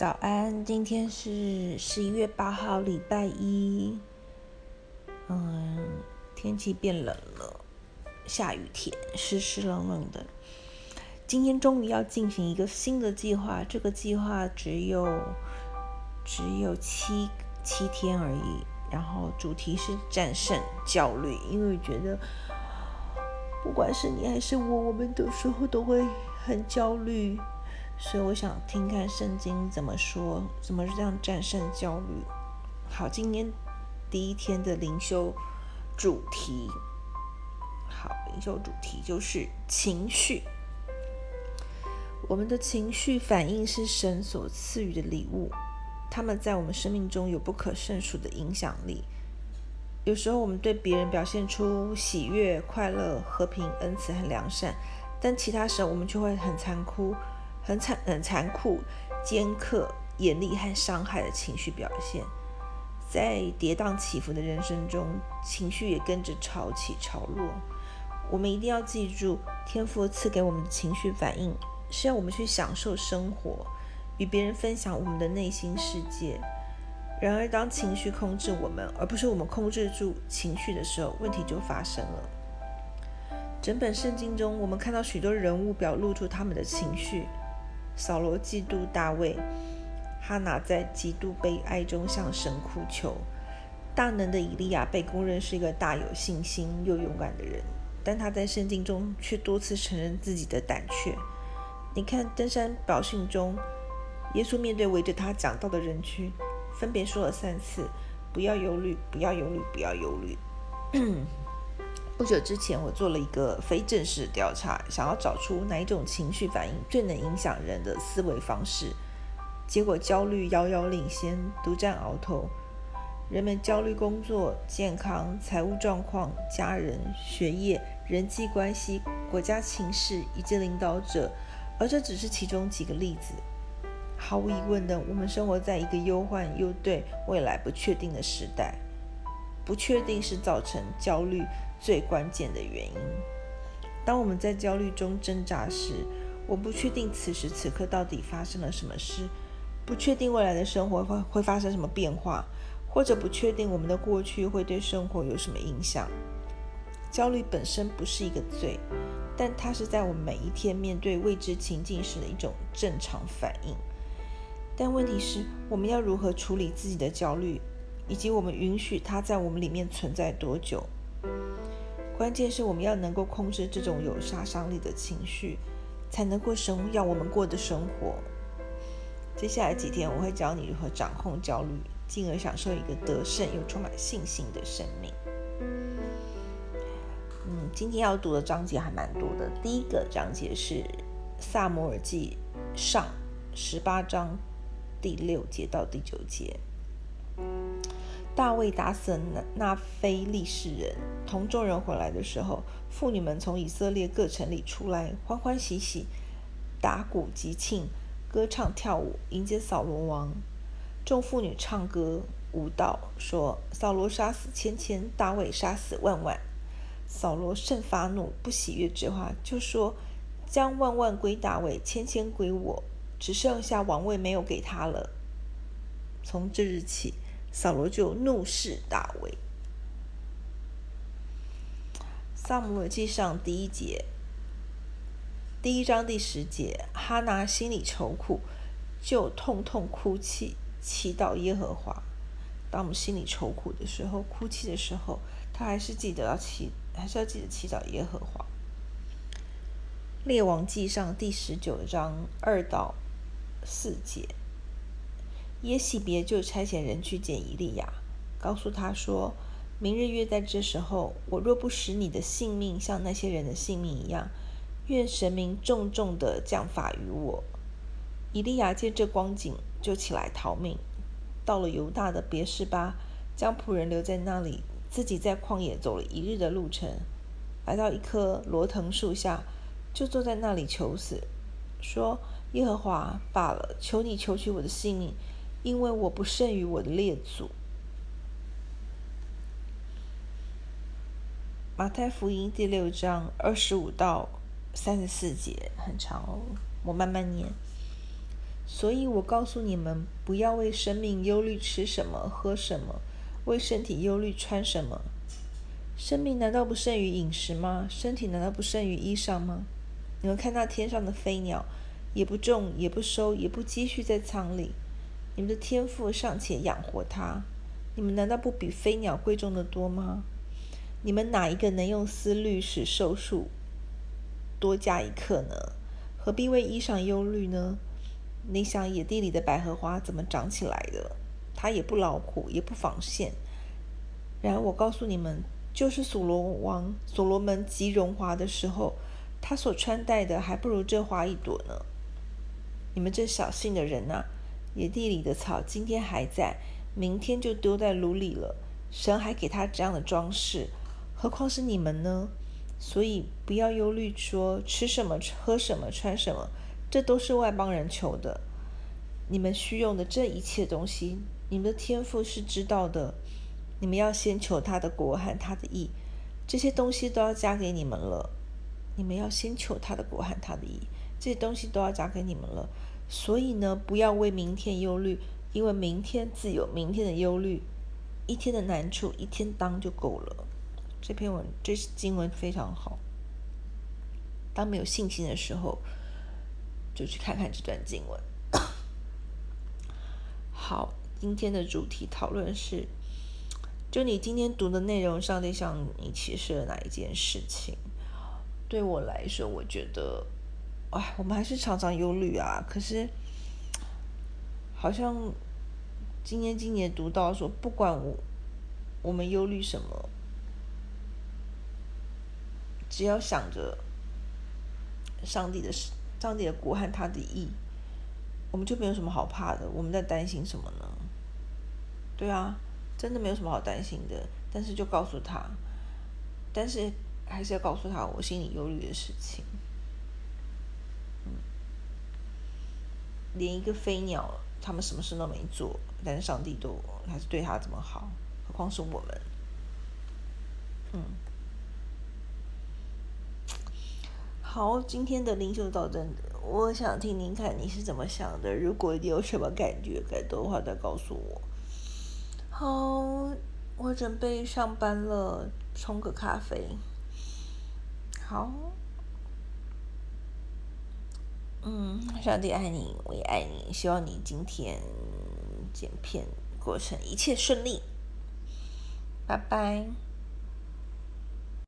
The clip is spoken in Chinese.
早安，今天是十一月八号，礼拜一。嗯，天气变冷了，下雨天，湿湿冷冷的。今天终于要进行一个新的计划，这个计划只有只有七七天而已。然后主题是战胜焦虑，因为觉得不管是你还是我，我们有时候都会很焦虑。所以我想听看圣经怎么说，怎么这样战胜焦虑。好，今天第一天的灵修主题，好，灵修主题就是情绪。我们的情绪反应是神所赐予的礼物，他们在我们生命中有不可胜数的影响力。有时候我们对别人表现出喜悦、快乐、和平、恩慈和良善，但其他时候我们却会很残酷。很残、很残酷、尖刻、严厉和伤害的情绪表现，在跌宕起伏的人生中，情绪也跟着潮起潮落。我们一定要记住，天赋赐给我们的情绪反应，是要我们去享受生活，与别人分享我们的内心世界。然而，当情绪控制我们，而不是我们控制住情绪的时候，问题就发生了。整本圣经中，我们看到许多人物表露出他们的情绪。扫罗嫉妒大卫，哈拿在极度悲哀中向神哭求。大能的以利亚被公认是一个大有信心又勇敢的人，但他在圣经中却多次承认自己的胆怯。你看登山宝训中，耶稣面对围着他讲道的人群，分别说了三次：“不要忧虑，不要忧虑，不要忧虑。”不久之前，我做了一个非正式调查，想要找出哪一种情绪反应最能影响人的思维方式。结果，焦虑遥遥领先，独占鳌头。人们焦虑工作、健康、财务状况、家人、学业、人际关系、国家情势以及领导者，而这只是其中几个例子。毫无疑问的，我们生活在一个忧患又对未来不确定的时代。不确定是造成焦虑最关键的原因。当我们在焦虑中挣扎时，我不确定此时此刻到底发生了什么事，不确定未来的生活会会发生什么变化，或者不确定我们的过去会对生活有什么影响。焦虑本身不是一个罪，但它是在我们每一天面对未知情境时的一种正常反应。但问题是，我们要如何处理自己的焦虑？以及我们允许它在我们里面存在多久？关键是我们要能够控制这种有杀伤力的情绪，才能过生要我们过的生活。接下来几天，我会教你如何掌控焦虑，进而享受一个得胜又充满信心的生命。嗯，今天要读的章节还蛮多的。第一个章节是《撒摩尔记上》十八章第六节到第九节。大卫打死那那非利士人，同众人回来的时候，妇女们从以色列各城里出来，欢欢喜喜，打鼓击磬，歌唱跳舞，迎接扫罗王。众妇女唱歌舞蹈，说：“扫罗杀死千千，大卫杀死万万。”扫罗甚发怒，不喜悦这话，就说：“将万万归大卫，千千归我，只剩下王位没有给他了。”从这日起。扫罗就怒视大卫。撒母耳记上第一节，第一章第十节，哈拿心里愁苦，就痛痛哭泣，祈祷耶和华。当我们心里愁苦的时候，哭泣的时候，他还是记得要祈，还是要记得祈祷耶和华。列王记上第十九章二到四节。耶洗别就差遣人去见以利亚，告诉他说：“明日约在这时候，我若不使你的性命像那些人的性命一样，愿神明重重的降罚于我。”以利亚见这光景，就起来逃命，到了犹大的别是巴，将仆人留在那里，自己在旷野走了一日的路程，来到一棵罗藤树下，就坐在那里求死，说：“耶和华，罢了，求你求取我的性命。”因为我不胜于我的列祖。马太福音第六章二十五到三十四节很长哦，我慢慢念。所以我告诉你们，不要为生命忧虑吃什么、喝什么，为身体忧虑穿什么。生命难道不胜于饮食吗？身体难道不胜于衣裳吗？你们看那天上的飞鸟，也不种，也不收，也不积蓄在仓里，你们的天赋尚且养活它，你们难道不比飞鸟贵重得多吗？你们哪一个能用思虑使寿数多加一刻呢？何必为衣裳忧虑呢？你想野地里的百合花怎么长起来的？它也不劳苦，也不纺线。然而我告诉你们，就是所罗王所罗门极荣华的时候，他所穿戴的还不如这花一朵呢。你们这小信的人呐，野地里的草今天还在，明天就丢在炉里了。神还给他这样的装饰。何况是你们呢？所以不要忧虑，说吃什么、喝什么、穿什么，这都是外邦人求的。你们需用的这一切东西，你们的天赋是知道的。你们要先求他的国和他的义，这些东西都要加给你们了。你们要先求他的国和他的义，这些东西都要加给你们了。所以呢，不要为明天忧虑，因为明天自有明天的忧虑，一天的难处一天当就够了。这篇文，这是经文非常好。当没有信心的时候，就去看看这段经文。好，今天的主题讨论是：就你今天读的内容，上帝向你启示了哪一件事情？对我来说，我觉得，哎，我们还是常常忧虑啊。可是，好像今年今年读到说，不管我我们忧虑什么。只要想着上帝的上帝的国和他的义，我们就没有什么好怕的。我们在担心什么呢？对啊，真的没有什么好担心的。但是就告诉他，但是还是要告诉他我心里忧虑的事情。连一个飞鸟，他们什么事都没做，但是上帝都还是对他这么好，何况是我们？嗯。好，今天的灵修导正，我想听听看你是怎么想的。如果你有什么感觉、感动的话，再告诉我。好，我准备上班了，冲个咖啡。好，嗯，上帝爱你，我也爱你。希望你今天剪片过程一切顺利。拜拜。